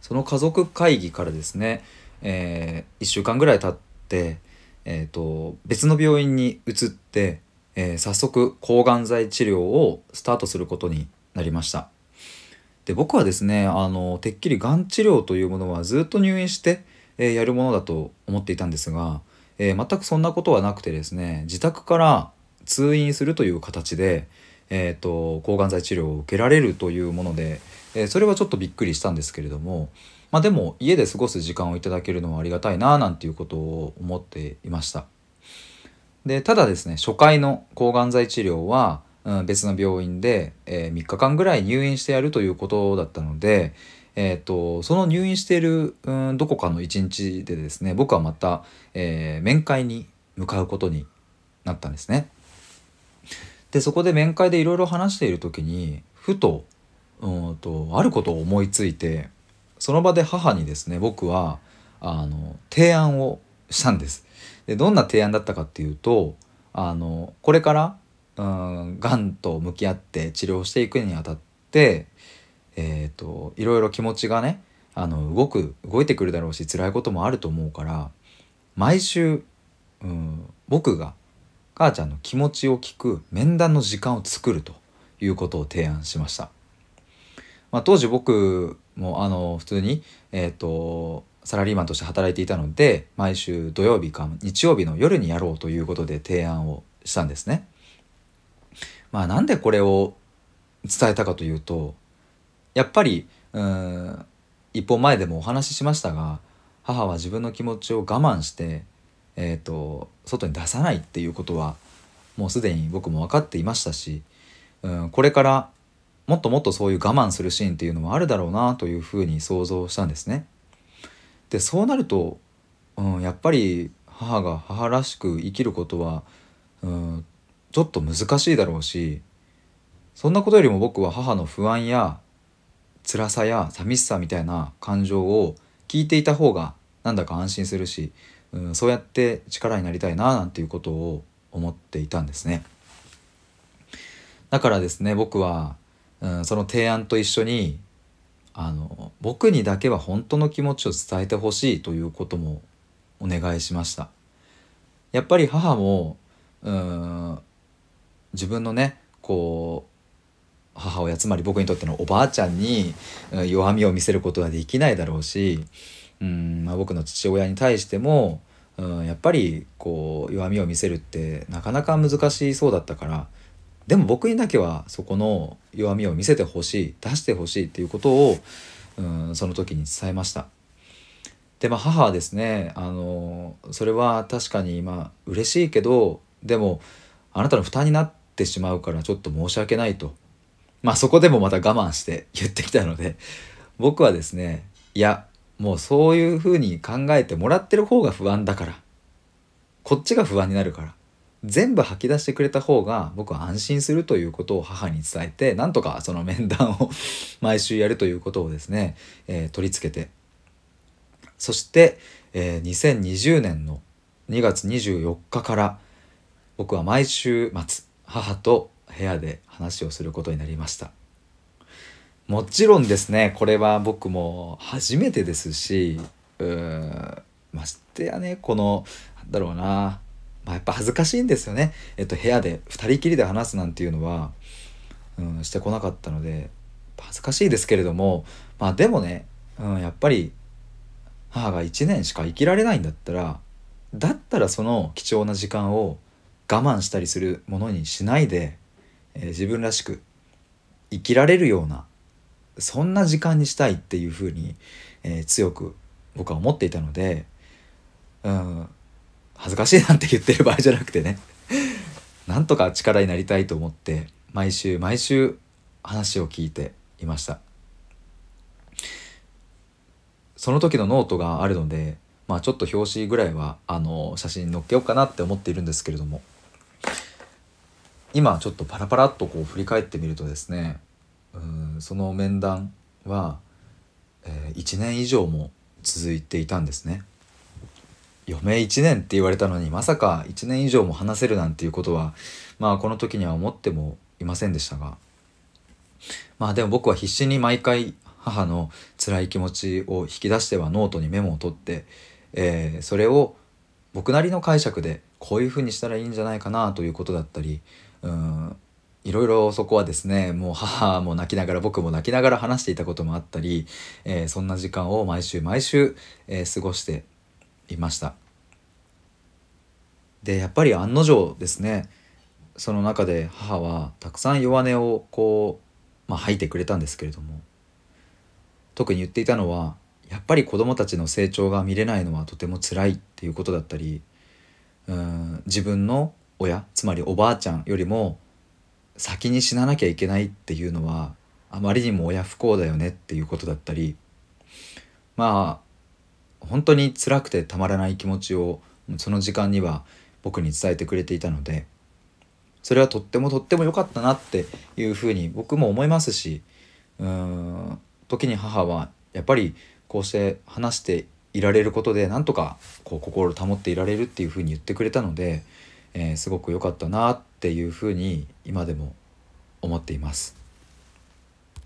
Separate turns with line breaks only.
その家族会議からですね、えー、1週間ぐらい経って、えーと、別の病院に移って、えー、早速抗がん剤治療をスタートすることになりました。で僕はですねあのてっきりがん治療というものはずっと入院して、えー、やるものだと思っていたんですが、えー、全くそんなことはなくてですね自宅から通院するという形で、えーと、抗がん剤治療を受けられるというもので、えー、それはちょっとびっくりしたんですけれども、まあ、でも家で過ごす時間をいただけるのはありがたいななんていうことを思っていました。でただですね初回の抗がん剤治療はうん、別の病院で、えー、3日間ぐらい入院してやるということだったので、えーと、その入院している、うん、どこかの一日でですね僕はまた、えー、面会に向かうことになったんですね。でそこで面会でいろいろ話している時にふとうんとあることを思いついてその場で母にですね僕はあの提案をしたんです。でどんな提案だったかっていうとあのこれからうんがんと向き合って治療していくにあたってえーと、いろいろ気持ちがねあの動く動いてくるだろうし辛いこともあると思うから毎週、うん、僕が母ちゃんの気持ちを聞く面談の時間を作るということを提案しました。まあ、当時僕もあの普通に、えーとサラリーマンとして働いていたので毎週土曜日か日曜日の夜にやろうということで提案をしたんですね。まあなんでこれを伝えたかというとやっぱりうん一歩前でもお話ししましたが母は自分の気持ちを我慢して、えーと、外に出さないっていうことはもうすでに僕も分かっていましたしうんこれからもっともっとそういう我慢するシーンっていうのもあるだろうなというふうに想像したんですね。でそうなると、うん、やっぱり母が母らしく生きることは、うん、ちょっと難しいだろうしそんなことよりも僕は母の不安や辛さや寂しさみたいな感情を聞いていた方がなんだか安心するし、うん、そうやって力になりたいななんていうことを思っていたんですね。だからですね僕は、うん、その提案と一緒にあの僕にだけは本当の気持ちを伝えてほしいということもお願いしました。やっぱり母もうん自分のねこう母親つまり僕にとってのおばあちゃんに弱みを見せることはできないだろうしうん、まあ、僕の父親に対してもうんやっぱりこう弱みを見せるってなかなか難しそうだったからでも僕にだけはそこの弱みを見せてほしい出してほしいっていうことをうんその時に伝えました。でま母はですねあのそれは確かにまあ嬉しいけどでもあなたの負担になってしまうからちょっと申し訳ないと。まあそこでもまた我慢して言ってきたので僕はですねいやもうそういうふうに考えてもらってる方が不安だから。こっちが不安になるから。全部吐き出してくれた方が僕は安心するということを母に伝えてなんとかその面談を 毎週やるということをですね、えー、取り付けて。そして、えー、2020年の2月24日から僕は毎週末母と部屋で話をすることになりました。もちろんですねこれは僕も初めてですしうーましてやねこのなんだろうな、まあ、やっぱ恥ずかしいんですよね、えっと、部屋で2人きりで話すなんていうのは、うん、してこなかったので恥ずかしいですけれどもまあでもね、うん、やっぱり母が1年しか生きられないんだったらだったらその貴重な時間を我慢したりするものにしないで、えー、自分らしく生きられるようなそんな時間にしたいっていうふうに、えー、強く僕は思っていたので、うん、恥ずかしいなんて言ってる場合じゃなくてね。なんとか力になりたいと思って毎週毎週話を聞いていました。その時のノートがあるのでまあちょっと表紙ぐらいはあの写真載っけようかなって思っているんですけれども。今ちょっとパラパラっとこう振り返ってみるとですねうんその面談は、えー、1年以上も続いていたんですね。余命1年って言われたのにまさか1年以上も話せるなんていうことはまあこの時には思ってもいませんでしたが。まあでも僕は必死に毎回母の辛い気持ちを引き出してはノートにメモを取って、えー、それを僕なりの解釈でこういうふうにしたらいいんじゃないかなということだったりうんいろいろそこはですねもう母も泣きながら僕も泣きながら話していたこともあったり、えー、そんな時間を毎週毎週、えー、過ごしていました。でやっぱり案の定ですねその中で母はたくさん弱音をこう、まあ、吐いてくれたんですけれども特に言っていたのはやっぱり子どもたちの成長が見れないのはとても辛いっていうことだったりうん自分の親つまりおばあちゃんよりも先に死ななきゃいけないっていうのはあまりにも親不幸だよねっていうことだったりまあ本当に辛くてたまらない気持ちをその時間には僕に伝えてくれていたのでそれはとってもとっても良かったなっていうふうに僕も思いますしうん時に母はやっぱりこうして話していられることでなんとかこう心を保っていられるっていうふうに言ってくれたので、えー、すごく良かったなっていうふうに今でも思っています。